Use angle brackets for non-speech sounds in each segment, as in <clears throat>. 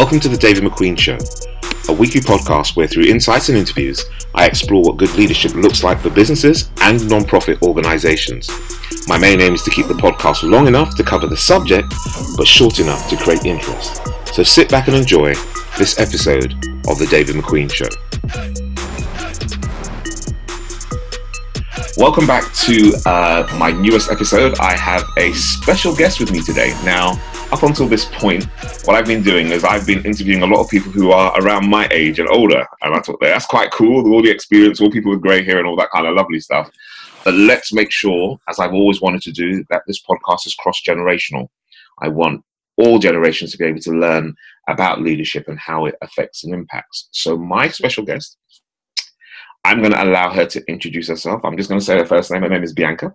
Welcome to the David McQueen Show, a weekly podcast where through insights and interviews, I explore what good leadership looks like for businesses and non-profit organizations. My main aim is to keep the podcast long enough to cover the subject, but short enough to create interest. So sit back and enjoy this episode of the David McQueen Show. Welcome back to uh, my newest episode. I have a special guest with me today. Now, up until this point, what I've been doing is I've been interviewing a lot of people who are around my age and older. And I thought that's quite cool, all the experience, all people with grey hair and all that kind of lovely stuff. But let's make sure, as I've always wanted to do, that this podcast is cross generational. I want all generations to be able to learn about leadership and how it affects and impacts. So, my special guest, I'm going to allow her to introduce herself. I'm just going to say her first name. Her name is Bianca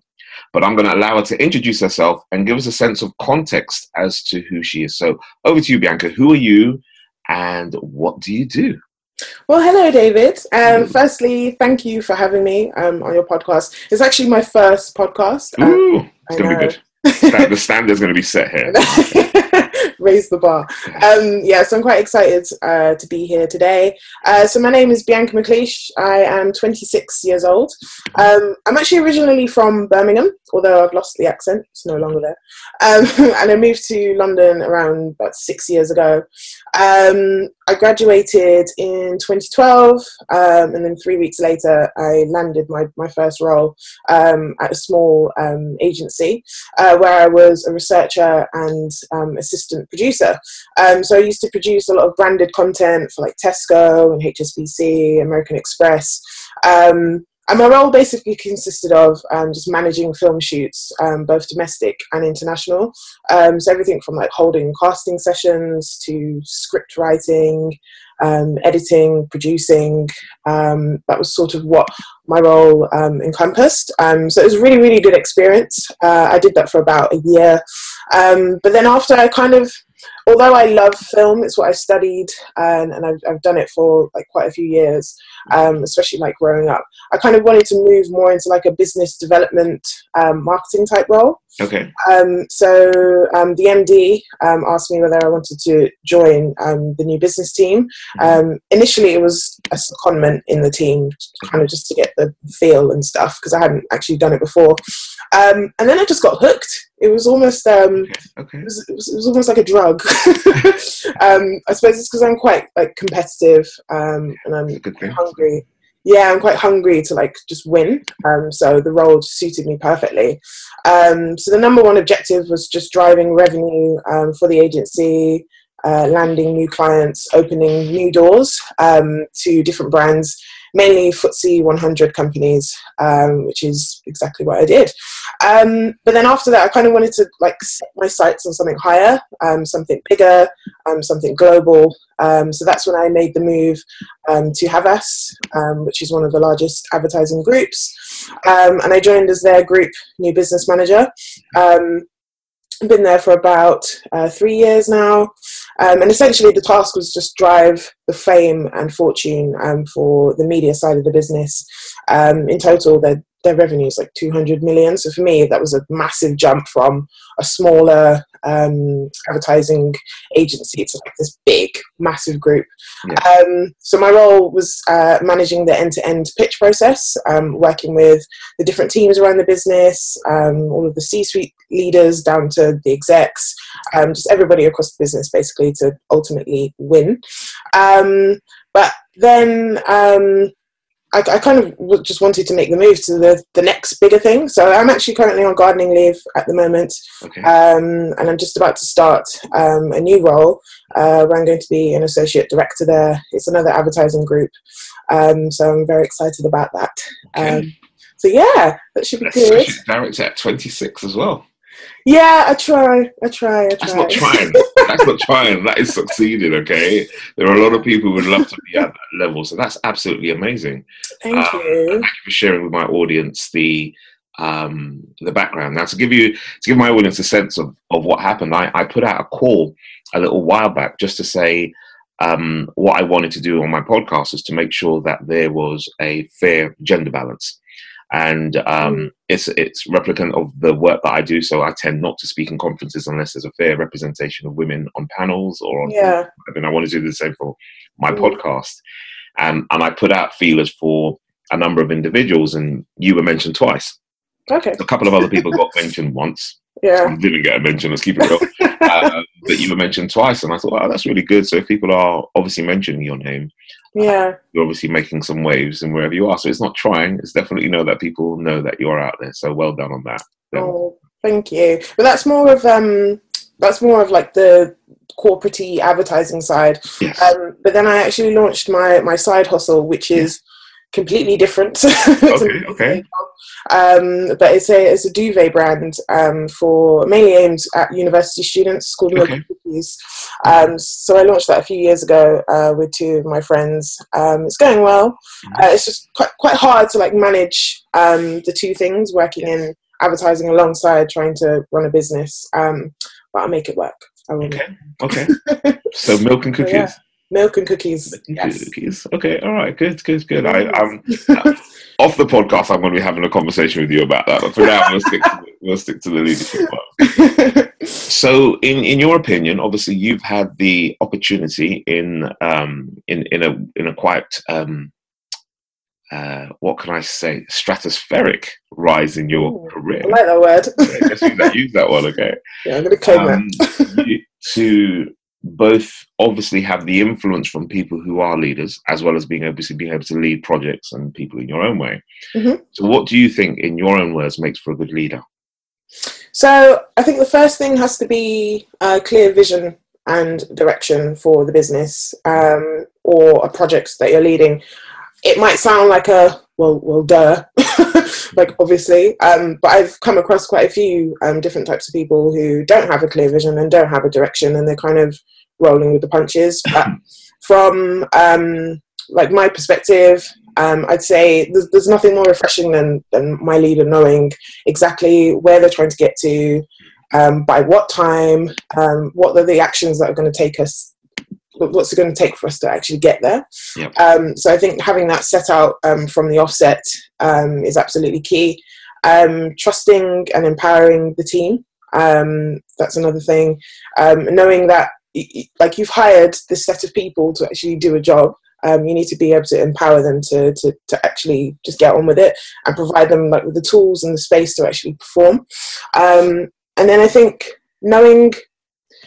but I'm going to allow her to introduce herself and give us a sense of context as to who she is. So over to you, Bianca. Who are you and what do you do? Well, hello, David. Um. Firstly, thank you for having me um, on your podcast. It's actually my first podcast. Um, Ooh, it's going to be good. the <laughs> standard's going to be set here. <laughs> raise the bar. Um, yeah, so I'm quite excited uh, to be here today. Uh, so my name is Bianca McLeish. I am 26 years old. Um, I'm actually originally from Birmingham, although I've lost the accent. It's no longer there. Um, <laughs> and I moved to London around about six years ago. Um, I graduated in 2012, um, and then three weeks later, I landed my, my first role um, at a small agency uh, where I was a researcher and assistant producer. Um, so I used to produce a lot of branded content for like Tesco and HSBC, American Express. Um, and my role basically consisted of um, just managing film shoots, um, both domestic and international. Um, so everything from like holding casting sessions to script writing, um, editing, producing. Um, that was sort of what my role um, encompassed. so it was a really, really good experience. Uh, I did that for about a year. but then after I kind of although I love film, it's what I studied and, and I've, I've done it for like quite a few years, um, especially like growing up. I kind of wanted to move more into like a business development um, marketing type role. Okay. Um, so um, the MD um, asked me whether I wanted to join um, the new business team. Mm-hmm. initially, it was a secondment in the team, kind of just to get the feel and stuff because I hadn't actually done it before. and then I just got hooked it was almost um, okay. It, was, it, was, it, was, almost like a drug. <laughs> um, I suppose it's because I'm quite like competitive um, and I'm hungry. Yeah, I'm quite hungry to like just win. Um, so the role suited me perfectly. Um, so the number one objective was just driving revenue um, for the agency, uh, landing new clients, opening new doors um, to different brands, mainly FTSE 100 companies, um, which is exactly what I did. Um, but then after that, I kind of wanted to like set my sights on something higher, um, something bigger, um, something global. Um, so that's when I made the move um, to Havas, which is one of the largest advertising groups, and I joined as their group new business manager been there for about uh, three years now. Um, and essentially, the task was just drive the fame and fortune um, for the media side of the business. Um, in total, their, their revenue is like 200 million. So for me, that was a massive jump from a smaller um, advertising agency. It's like this big, massive group. Yeah. Um, so my role was uh, managing the end-to-end pitch process, um, working with the different teams around the business, um, all of the C-suite leaders down to the execs, um, just everybody across the business, basically, to ultimately win. Um, but then I, I, kind of just wanted to make the move to the, the next bigger thing. So I'm actually currently on gardening leave at the moment, okay. um, and I'm just about to start um, a new role uh, where I'm going to be an associate director there. It's another advertising group, um, so I'm very excited about that. Okay. Um, so yeah, that should be good. Director at 26 as well. Yeah, I try. I try. I try. That's not trying. that's not trying. That is succeeding. Okay, there are a lot of people who would love to be at that level, so that's absolutely amazing. Thank um, you. Thank you for sharing with my audience the um, the background. Now, to give you to give my audience a sense of of what happened, I, I put out a call a little while back just to say um, what I wanted to do on my podcast is to make sure that there was a fair gender balance. And um, it's it's replicant of the work that I do. So I tend not to speak in conferences unless there's a fair representation of women on panels or on. Yeah. I mean, I want to do the same for my Mm. podcast, and and I put out feelers for a number of individuals, and you were mentioned twice. Okay. A couple of other people got <laughs> mentioned once. Yeah. I didn't get a mention. Let's keep it real. <laughs> uh, but you were mentioned twice, and I thought, wow, that's really good. So if people are obviously mentioning your name, Yeah. you're obviously making some waves and wherever you are. So it's not trying; it's definitely know that people know that you're out there. So well done on that. Oh, thank you. But that's more of um, that's more of like the corporate advertising side. Yes. Um, but then I actually launched my my side hustle, which is completely different. Okay, <laughs> okay. Um, but it's a it's a duvet brand um, for mainly aimed at university students called Milk Okay. Cookies. Um, so I launched that a few years ago uh, with two of my friends. Um, it's going well. Mm-hmm. Uh, it's just quite quite hard to like manage um, the two things, working in advertising alongside trying to run a business. Um, but I'll make it work. Okay. Okay. so milk and <laughs> cookies. yeah. Milk and cookies. Yes. Cookies. Okay. All right. Good. Good. Good. I, I'm off the podcast. I'm going to be having a conversation with you about that. But for now, we'll stick to the, we'll stick to the leadership part. <laughs> So, in in your opinion, obviously, you've had the opportunity in um, in in a in a quite um, uh, what can I say stratospheric rise in your Ooh, career. I like that word. Use that, use that one, okay? <laughs> yeah, I'm going to claim that. Um, you- to both obviously have the influence from people who are leaders, as well as being obviously being able to lead projects and people in your own way. Mhm. So, what do you think, in your own words, makes for a good leader? So I think the first thing has to be a clear vision and direction for the business um, or a project that you're leading. It might sound like a well, well, duh, <laughs> like obviously, um, but I've come across quite a few um, different types of people who don't have a clear vision and don't have a direction, and they're kind of rolling with the punches. But from um, like my perspective, um, I'd say there's, there's nothing more refreshing than than my leader knowing exactly where they're trying to get to, um, by what time, um, what are the actions that are going to take us, what's it going to take for us to actually get there. Yep. Um, so I think having that set out um, from the offset um, is absolutely key. Um, trusting and empowering the team, um, that's another thing. Um, knowing that, like, you've hired this set of people to actually do a job. Um, you need to be able to empower them to, to, to actually just get on with it and provide them like with the tools and the space to actually perform. Um, and then I think knowing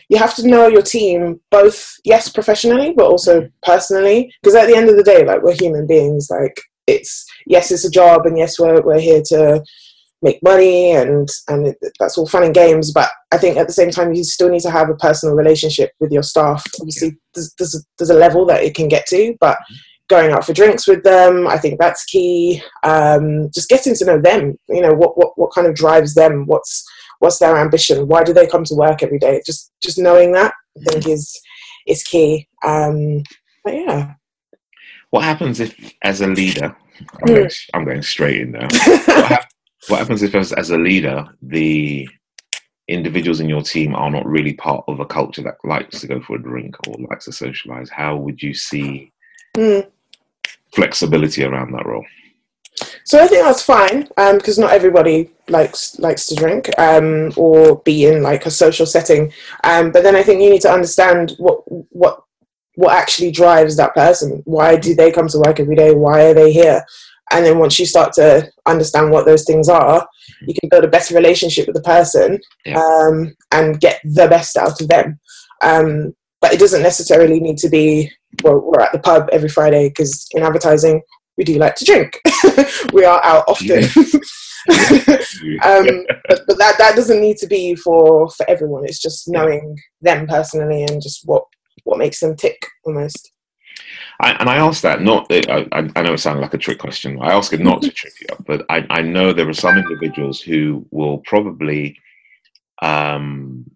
you have to know your team both yes professionally but also personally because at the end of the day like we're human beings like it's yes it's a job and yes we're, we're here to make money and and it, that's all fun and games but i think at the same time you still need to have a personal relationship with your staff. Obviously there's, there's, a, there's a level that it can get to but going out for drinks with them i think that's key. Um, just getting to know them you know what, what what kind of drives them what's what's their ambition why do they come to work every day? Just just knowing that i think is is key. Um but yeah. What happens if, as a leader, I'm, Hmm. going, I'm going straight in now. What, happens if, as, as a leader, the individuals in your team are not really part of a culture that likes to go for a drink or likes to socialize? How would you see Hmm. flexibility around that role? So I think that's fine because not everybody likes likes to drink um, or be in like a social setting. Um, but then I think you need to understand what what what actually drives that person. Why do they come to work every day? Why are they here? And then once you start to understand what those things are, you can build a better relationship with the person Yeah. um, and get the best out of them. Um, but it doesn't necessarily need to be. Well, we're at the pub every Friday because in advertising we do like to drink. <laughs> we are out often. <laughs> um, but, but that that doesn't need to be for for everyone. It's just knowing them personally and just what what makes them tick almost. I, and I ask that not. I, I know it sounded like a trick question. I ask it not to trip you up, but I, I know there are some individuals who will probably, um,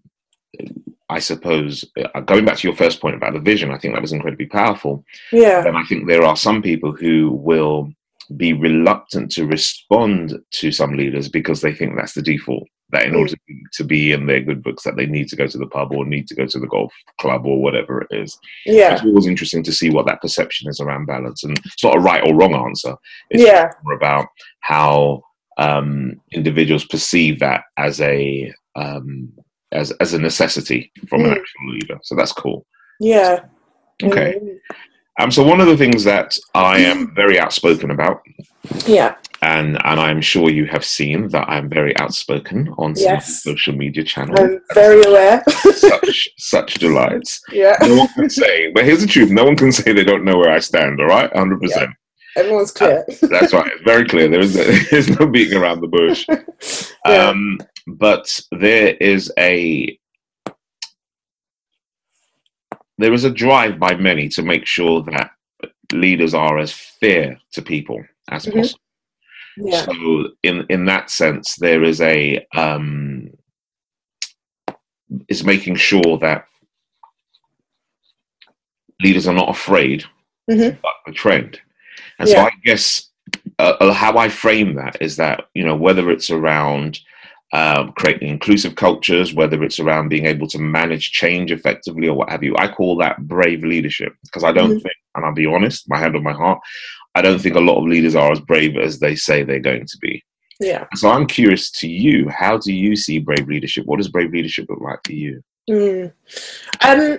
I suppose, uh, going back to your first point about the vision. I think that was incredibly powerful. Yeah, And I think there are some people who will be reluctant to respond to some leaders because they think that's the default. That in order to be, to be in their good books, that they need to go to the pub or need to go to the golf club or whatever it is. yeah, It's always interesting to see what that perception is around balance, and it's not a right or wrong answer. It's yeah, more about how um, individuals perceive that as a um, as as a necessity from mm. an actual leader. So that's cool. Yeah. Okay. Mm. Um, so one of the things that I am very outspoken about. Yeah. And and I'm sure you have seen that I'm very outspoken on yes. social media channels. I'm very aware. such <laughs> such delights. Yeah. No one can say, but here's the truth: no one can say they don't know where I stand. All right, hundred yeah. percent. Everyone's clear. Uh, that's right. It's very clear. There is <laughs> there's no beating around the bush. <laughs> yeah. Um, but there is a there is a drive by many to make sure that leaders are as fair to people as mm-hmm. possible. Yeah. So in in that sense, there is a um, is making sure that leaders are not afraid mm-hmm. but the trend. And yeah. so I guess uh, uh, how I frame that is that you know whether it's around um, creating inclusive cultures, whether it's around being able to manage change effectively or what have you. I call that brave leadership because I don't mm-hmm. think, and I'll be honest, my hand on my heart, I don't think a lot of leaders are as brave as they say they're going to be. Yeah. So I'm curious to you, how do you see brave leadership? What does brave leadership look like for you? Mm. Um,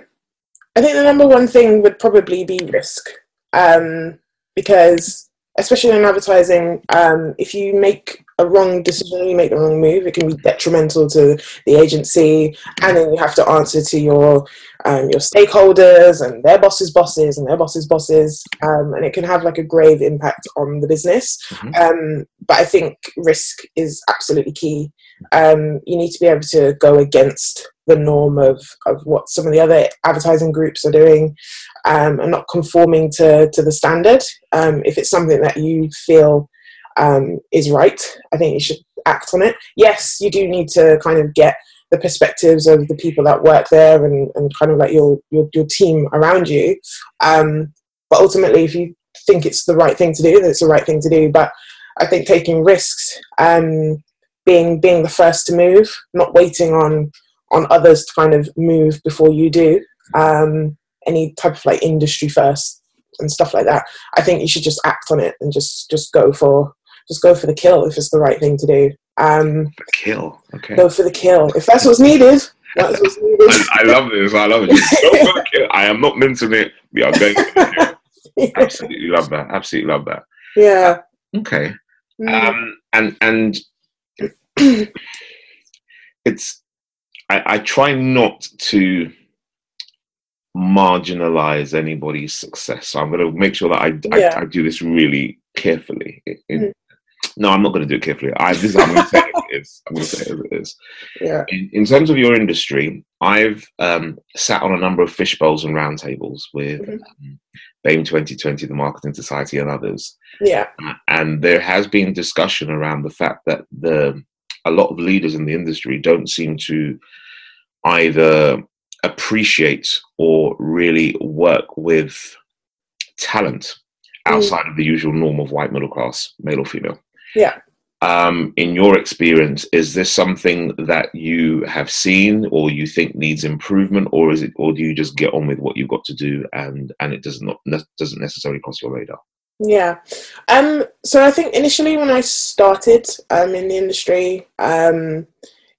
I think the number one thing would probably be risk, um, because especially in advertising, um, if you make a wrong decision, you make the wrong move, it can be detrimental to the agency, and then you have to answer to your um, your stakeholders and their bosses' bosses and their bosses' bosses, um, and it can have like a grave impact on the business. Mm-hmm. Um, but I think risk is absolutely key. Um, you need to be able to go against the norm of, of what some of the other advertising groups are doing um, and not conforming to, to the standard. Um, if it's something that you feel um, is right, I think you should act on it. Yes, you do need to kind of get the perspectives of the people that work there and, and kind of like your, your, your team around you. Um, but ultimately, if you think it's the right thing to do, then it's the right thing to do. But I think taking risks, um, being being the first to move, not waiting on on others to kind of move before you do. Um, any type of like industry first and stuff like that. I think you should just act on it and just just go for just go for the kill if it's the right thing to do. Um, kill. Okay. Go for the kill if that's what's needed. That's what's <laughs> needed. I, I, love this. I love it. Just go for the kill. I am not mentioning it. We are going for the kill. <laughs> yeah. Absolutely love that. Absolutely love that. Yeah. Okay. Mm. Um, and and <clears throat> it's I, I try not to marginalize anybody's success. So I'm going to make sure that I, yeah. I, I, do this really carefully. In, mm. No, I'm not going to do it carefully. I, this, I'm going to say it is. I'm going to say it as it is. Yeah. In, in terms of your industry, I've um, sat on a number of fishbowls and roundtables with mm-hmm. um, BAME 2020, the Marketing Society, and others. Yeah. Uh, and there has been discussion around the fact that the a lot of leaders in the industry don't seem to either appreciate or really work with talent mm. outside mm. of the usual norm of white middle class, male or female. Yeah. Um, in your experience, is this something that you have seen or you think needs improvement, or is it, or do you just get on with what you've got to do and and it does not doesn't necessarily cross your radar? Yeah. Um, so I think initially when I started um, in the industry, um,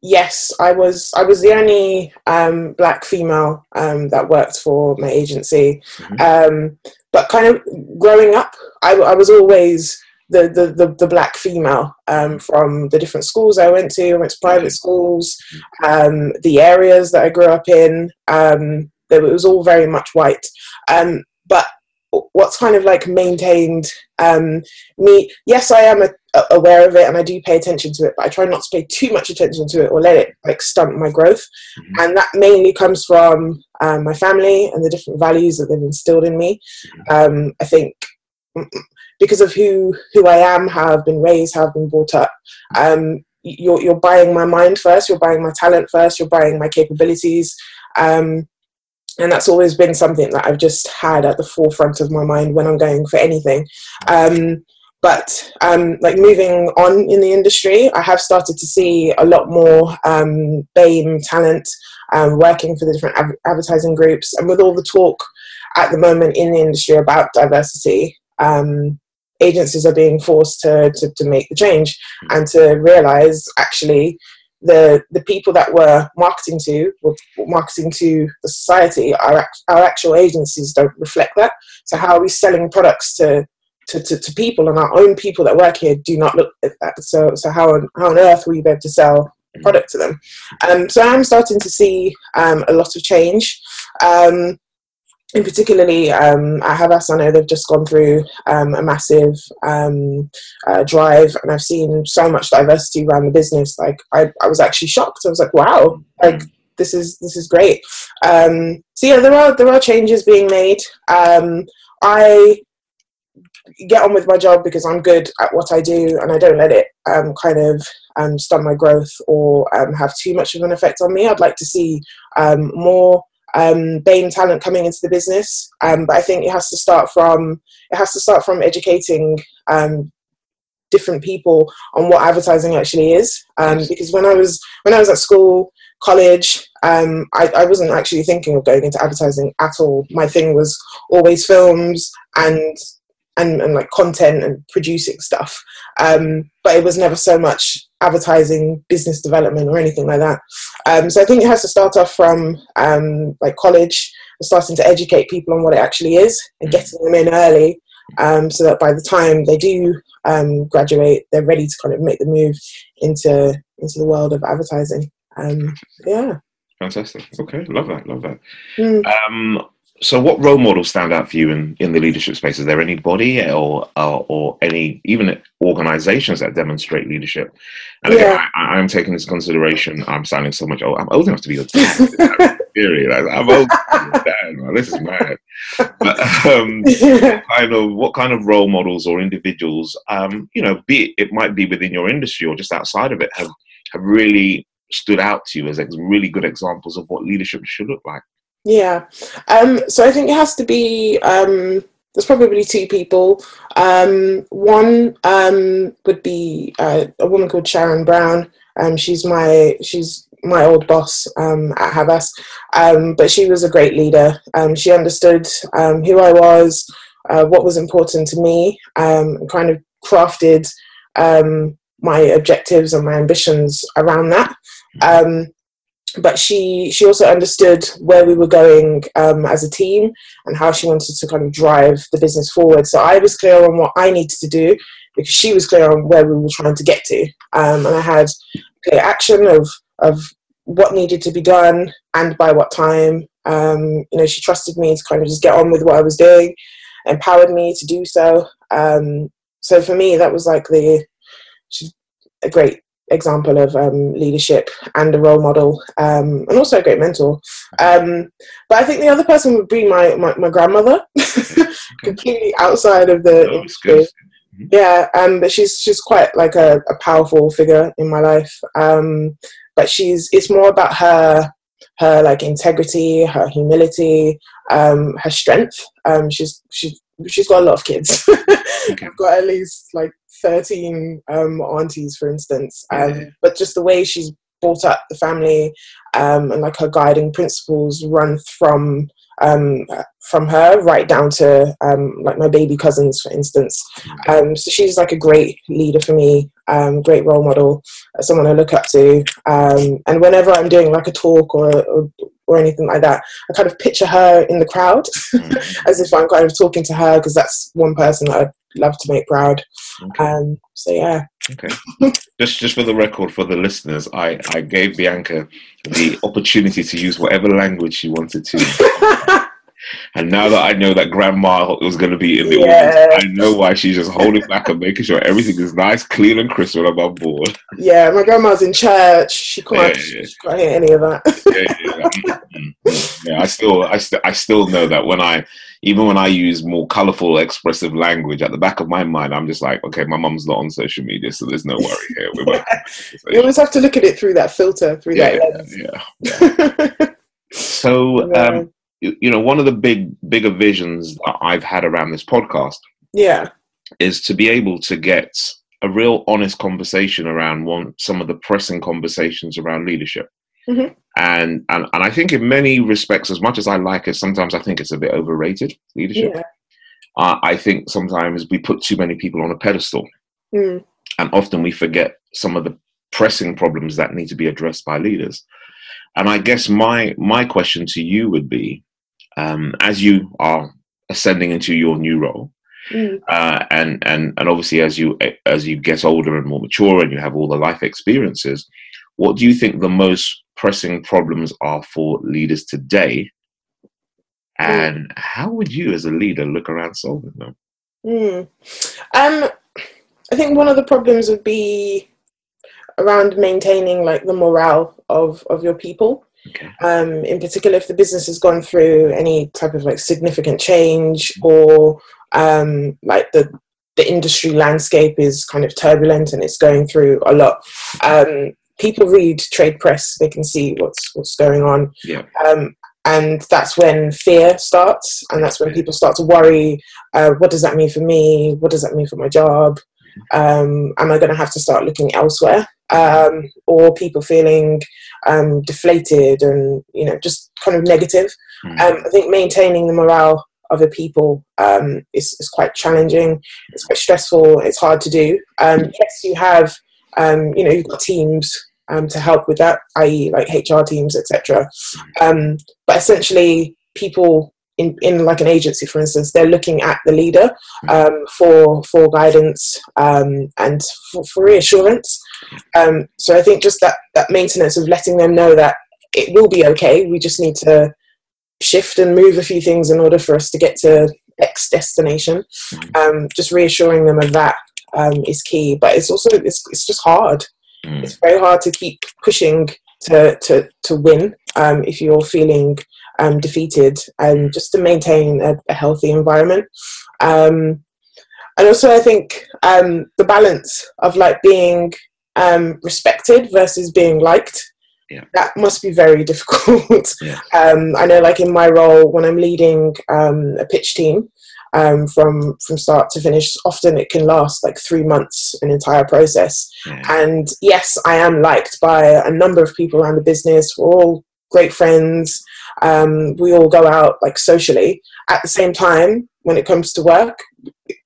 yes, I was I was the only um, black female um, that worked for my agency. Mm-hmm. Um, but kind of growing up, I, I was always the, the, the, the black female um, from the different schools I went to. I went to private schools, um, the areas that I grew up in. Um, it was all very much white. but what's kind of like maintained um, me yes i am a, a, aware of it and i do pay attention to it but i try not to pay too much attention to it or let it like stunt my growth mm-hmm. and that mainly comes from um, my family and the different values that they've instilled in me mm-hmm. um, i think because of who who i am how i've been raised how i've been brought up. Um, you're, you're buying my mind first you're buying my talent first you're buying my capabilities. Um, and that's always been something that I've just had at the forefront of my mind when I'm going for anything. Um, but um, like moving on in the industry, I have started to see a lot more um, BAME talent um, working for the different advertising groups, and with all the talk at the moment in the industry about diversity, um, agencies are being forced to, to, to make the change and to realize actually the the people that we're marketing to, we're marketing to the society, our our actual agencies don't reflect that. So how are we selling products to to, to, to people and our own people that work here do not look at that. So so how on how on earth will you be able to sell product to them? Um, so I'm starting to see um, a lot of change. Um, in particularly um, at know they've just gone through um, a massive um, uh, drive, and I've seen so much diversity around the business. Like I, I was actually shocked. I was like, wow, like this is this is great. Um, so yeah, there are there are changes being made. Um, I get on with my job because I'm good at what I do, and I don't let it um, kind of stun my growth or have too much of an effect on me. I'd like to see more um, BAME talent coming into the business. Um, but I think it has to start from it has to start from educating um, different people on what advertising actually is. Um, because when I was when I was at school, college, um, I, I wasn't actually thinking of going into advertising at all. My thing was always films and and, and like content and producing stuff. Um, but it was never so much advertising, business development, or anything like that. Um, so I think it has to start off from um, like college, starting to educate people on what it actually is, and mm. getting them in early, um, so that by the time they do um, graduate, they're ready to kind of make the move into into the world of advertising. Um, yeah. Fantastic. Okay, love that. Love that. Mm so what role models stand out for you in, in the leadership space? Is there anybody or or, or any even organizations that demonstrate leadership? And yeah. again, I, am taking this consideration. I'm sounding so much old. I'm old enough to be your dad. period. I, am old. Dad. This is mad. But, um, <laughs> kind of what kind of role models or individuals, um, you know, be it, it might be within your industry or just outside of it, have have really stood out to you as really good examples of what leadership should look like? Yeah. Um, so I think it has to be. Um, there's probably two people. Um, one um, would be uh, a woman called Sharon Brown. Um, she's my she's my old boss um, at Havas, but she was a great leader. She understood who I was, uh, what was important to me, um, kind of crafted my objectives and my ambitions around that. Um, but she she also understood where we were going um, as a team and how she wanted to kind of drive the business forward. So I was clear on what I needed to do because she was clear on where we were trying to get to, um, and I had clear action of of what needed to be done and by what time. Um, you know, she trusted me to kind of just get on with what I was doing, empowered me to do so. Um, so for me, that was like the a great example of um, leadership and a role model um, and also a great mentor. Um, but i think the other person would be my, my, my grandmother <laughs> completely outside of the industry mm-hmm. yeah um, but she's she's quite like a, a powerful figure in my life. Um, but she's it's more about her her like integrity her humility um, her strength. Um, she's she's she's got a lot of kids <laughs> okay. i've got at least like 13 um, aunties, for instance. Um, yeah. But just the way she's brought up the family um, and like her guiding principles run from um, from her right down to um, like my baby cousins, for instance. Um, so she's like a great leader for me, um, great role model, uh, someone I look up to. Um, and whenever I'm doing like a talk or, or, or anything like that, I kind of picture her in the crowd mm-hmm. <laughs> as if I'm kind of talking to her because that's one person that I'd love to make proud. Okay. Um, so yeah. Okay. <laughs> just just for the record, for the listeners, I I gave Bianca the opportunity to use whatever language she wanted to. <laughs> And now that I know that grandma was going to be in the yeah. audience, I know why she's just holding back and making sure everything is nice, clean, and crisp when I'm on board. Yeah, my grandma's in church. She can't, yeah, yeah, yeah. She can't hear any of that. yeah, yeah, mm, mm, mm. yeah. I still, I, st- I still know that when I, even when I use more colorful, expressive language, at the back of my mind, I'm just like, okay, my mom's not on social media, so there's no worry here. so, <laughs> you always have to look at it through that filter, through that lens. Yeah. <laughs> so, um, you know, one of the big bigger visions that I've had around this podcast, yeah, is to be able to get a real honest conversation around one some of the pressing conversations around leadership. Mm-hmm. And, and and I think in many respects, as much as I like it, sometimes I think it's a bit overrated leadership. Yeah. uh, I think sometimes we put too many people on a pedestal, Mm. and often we forget some of the pressing problems that need to be addressed by leaders. And I guess my my question to you would be, um, as you are ascending into your new role, Mm. uh, and and and obviously as you as you get older and more mature and you have all the life experiences, what do you think the most pressing problems are for leaders today? And how would you, as a leader, look around solving them? Mm. Um, I think one of the problems would be around maintaining like the morale of of your people. Okay. Um, in particular, if the business has gone through any type of like significant change or um, like the the industry landscape is kind of turbulent and it's going through a lot. Um, people read trade press; they can see what's what's going on. Yeah. Um, and that's when fear starts, and that's when people start to worry. Uh, what does that mean for me? What does that mean for my job? Um, am I going to have to start looking elsewhere? Um, or people feeling um, deflated and you know just kind of negative. Mm. Um, I think maintaining the morale of the people um, is, is quite challenging. It's quite stressful. It's hard to do. Um, yes, you have um, you know you've got teams um, to help with that, i.e., like HR teams, etc. Um, but essentially, people in, in like an agency, for instance, they're looking at the leader um, for for guidance um, and for, for reassurance. Um, so I think just that that maintenance of letting them know that it will be okay. We just need to shift and move a few things in order for us to get to X destination. Um, just reassuring them of that um, is key. But it's also it's, it's just hard. Mm. It's very hard to keep pushing to to to win um, if you're feeling um, defeated, and just to maintain a, a healthy environment. Um, and also, I think um, the balance of like being um, respected versus being liked. Yeah. That must be very <laughs> difficult. Yeah. um, I know, like in my role, when I'm leading um, a pitch team, um, from from start to finish. Often it can last like three months, an entire process. Yeah. And yes, I am liked by a number of people around the business. We're all great friends. Um, we all go out like socially. At the same time, when it comes to work,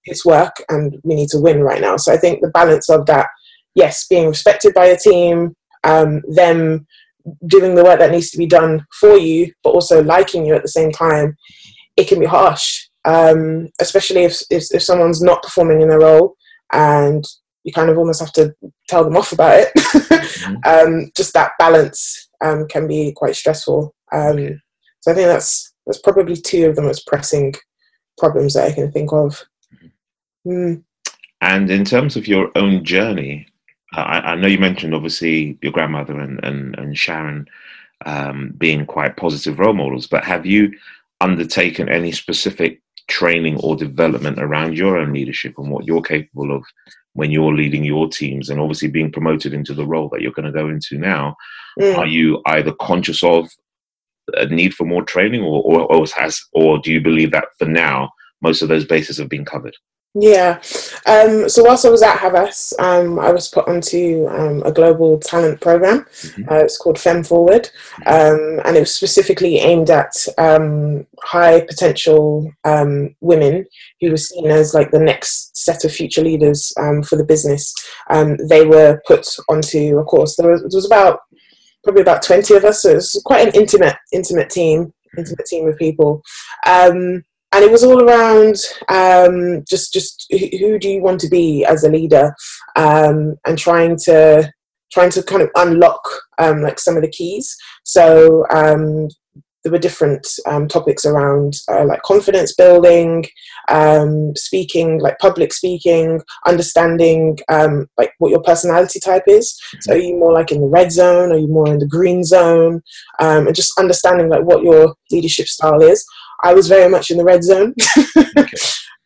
it's work, and we need to win right now. So I think the balance of that, yes, being respected by a team, um, them doing the work that needs to be done for you, but also liking you at the same time, it can be harsh um, especially if, if if someone's not performing in their role and you kind of almost have to tell them off about it. <laughs> um, just that balance um, can be quite stressful. Um, so I think that's that's probably two of the most pressing problems that I can think of. Mm, And in terms of your own journey, I, I know you mentioned obviously your grandmother and, and, and Sharon um, being quite positive role models, but have you undertaken any specific training or development around your own leadership and what you're capable of when you're leading your teams and obviously being promoted into the role that you're going to go into now? mm. Are you either conscious of a need for more training or, or, or has or do you believe that for now most of those bases have been covered? Yeah. Um, so whilst I was at Havas, um, I was put onto um, a global talent program. Mhm. Uh, it's called Fem Forward, um, and it was specifically aimed at um, high potential um, women who were seen as like the next set of future leaders um, for the business. Um, they were put onto a course. There was, there was about probably about twenty of us. So it was quite an intimate, intimate team, intimate team of people. Um, and it was all around um, just just who do you want to be as a leader? Um, and trying to trying to kind of unlock um, like some of the keys. So um, there were different um, topics around uh, like confidence building um, speaking like public speaking understanding um, like what your personality type is. So are you more like in the red zone? Are you more in the green zone? Um, and just understanding like what your leadership style is I was very much in the red zone, <laughs>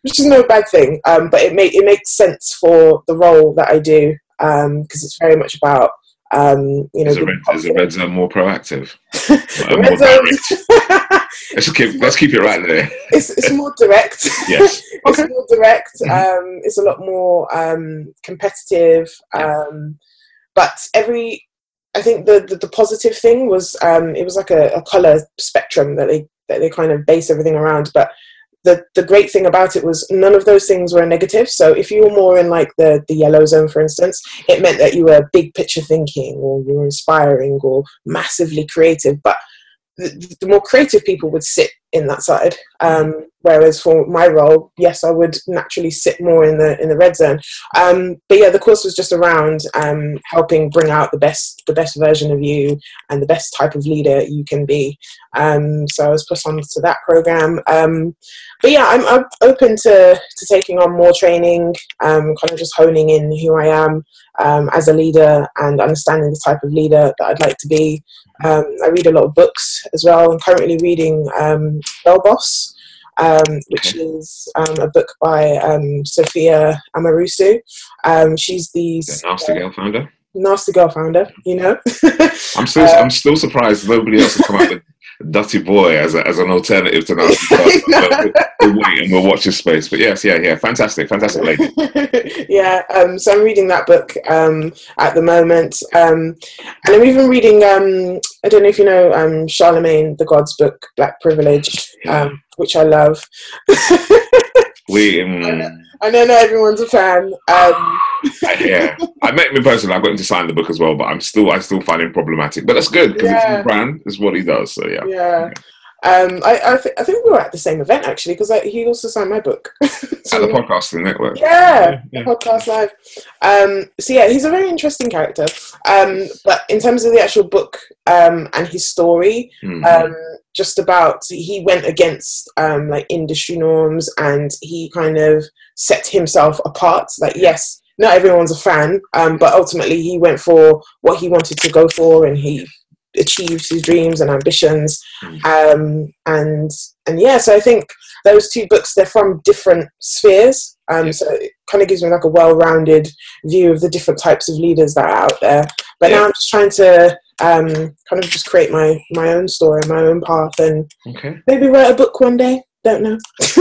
which is no bad thing. Um, but it make it makes sense for the role that I do because it's very much about um, you know. Is the red, is the red zone more proactive? <laughs> More zone- direct? <laughs> Let's keep let's keep it right there. it's it's more direct. Yes. it's Okay. more direct. Mhm. Um, it's a lot more um, competitive. Um, but every, I think the, the, the positive thing was um, it was like a, a color spectrum that they that they kind of base everything around. But the the great thing about it was none of those things were negative. So if you were more in like the the yellow zone, for instance, it meant that you were big picture thinking, or you were inspiring, or massively creative. But the, the more creative people would sit in that side. Um, whereas for my role, yes, I would naturally sit more in the in the red zone. Um, but yeah, the course was just around um, helping bring out the best the best version of you and the best type of leader you can be. Um, so I was put on to that program. Um, but yeah, I'm, I'm, open to to taking on more training, um, kind of just honing in who I am as a leader and understanding the type of leader that I'd like to be. I read a lot of books as well. I'm currently reading Girl Boss, um, which is um, a book by um, Sophia Amoruso. Um, she's the, Nasty Girl founder. Nasty Gal founder, you know. I'm still <laughs> I'm still surprised nobody else has come out with Dutty Boy as, a, as an alternative to Nasty <laughs> we'll wait and we'll watch this space. But yes, yeah, yeah, fantastic, fantastic lady. <laughs> yeah, um, so I'm reading that book um, at the moment, um, and I'm even reading. Um, I don't know if you know um, Charlemagne the God's book, Black Privilege. Um, which I love. <laughs> we. Um, I know not everyone's a fan. Um, <laughs> yeah, I met him in person. I got him to sign the book as well, but I'm still, I still find him problematic. But that's good because yeah. it's his brand, is what he does. So yeah. Yeah. Um, I, I, th- I, think we were at the same event actually because he also signed my book. <laughs> so, at the podcasting network. Yeah, yeah, podcast live. Um, so yeah, he's a very interesting character. Um, but in terms of the actual book um, and his story, mm-hmm. just about he went against um, like industry norms and he kind of set himself apart. Like yes, not everyone's a fan, um, but ultimately he went for what he wanted to go for, and he achieved his dreams and ambitions. Hmm. Um, and and yeah, so I think those two books they're from different spheres. Um, so it kind of gives me like a well-rounded view of the different types of leaders that are out there. But yeah. now I'm just trying to um, kind of just create my my own story, my own path, and okay. maybe write a book one day. Don't know. <laughs>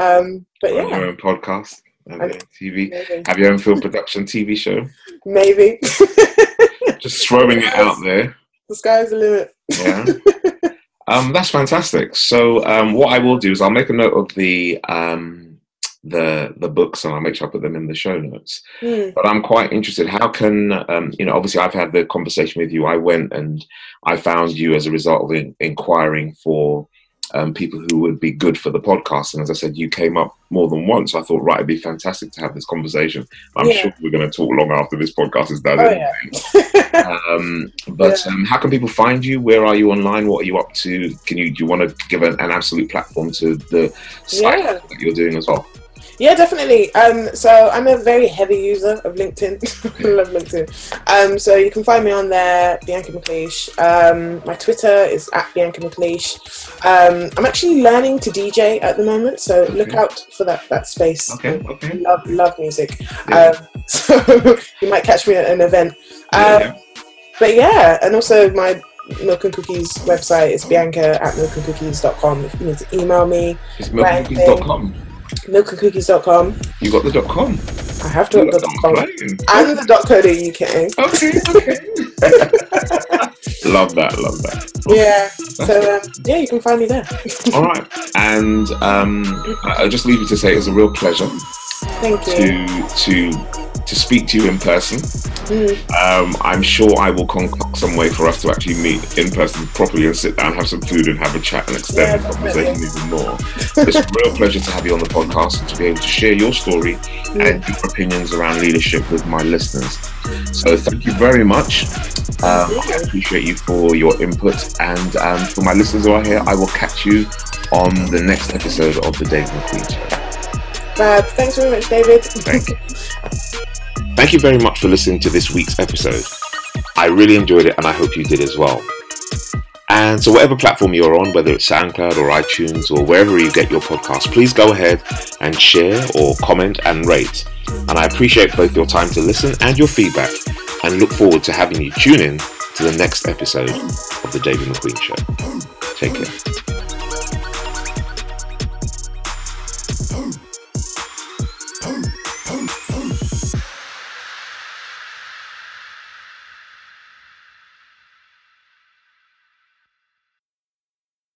um, but yeah, your own podcast. TV. Maybe. Have your own film production TV show. Maybe. <laughs> Just throwing it out there. The sky's the limit. Yeah. <laughs> um, that's fantastic. So um, what I will do is I'll make a note of the um, the the books and I'll make sure I put them in the show notes. Mm. But I'm quite interested. How can um, you know? Obviously, I've had the conversation with you. I went and I found you as a result of in, inquiring for um, people who would be good for the podcast. And as I said, you came up more than once. I thought, right, it'd be fantastic to have this conversation. I'm yeah. sure we're going to talk long after this podcast is done. Oh, yeah. <laughs> um, but yeah. um, how can people find you? Where are you online? What are you up to? Can you do you want to give an, an absolute platform to the site that you're doing as well? Yeah, definitely. Um, so I'm a very heavy user of LinkedIn. <laughs> I love LinkedIn. Um, so you can find me on there, Bianca McLeish. Um, my Twitter is at Bianca McLeish. Um, I'm actually learning to DJ at the moment, so okay. look out for that that space. Okay, okay. Love love music. Yeah. Um, <laughs> so you might catch me at an event. Um, yeah. But yeah, and also my Milk and Cookies website is bianca at milkandcookies.com. If you need to email me, it's milkandcookies.com milkandcookies.com. You got the dot com. I have to have the dot com and the dot co dot uk. Okay, okay. <laughs> love that, love that. Yeah. So um, yeah, you can find me there. <laughs> All right, and um, I'll just leave you to say it was a real pleasure. Thank you. To to to speak to you in person. Mm. Um, I'm sure I will concoct some way for us to actually meet in person properly and sit down, have some food, and have a chat and extend yeah, the conversation even more. it's a real pleasure to have you on the podcast and to be able to share your story mm. and your opinions around leadership with my listeners. So thank you very much. Um, I appreciate you for your input, and um, for my listeners who are here, I will catch you on the next episode of the David McQueen Show. Fab. Thanks very much, David. Thank you. <laughs> Thank you very much for listening to this week's episode. I really enjoyed it and I hope you did as well. And so, whatever platform you're on, whether it's SoundCloud or iTunes or wherever you get your podcast, please go ahead and share or comment and rate. And I appreciate both your time to listen and your feedback and look forward to having you tune in to the next episode of The David McQueen Show. Take care.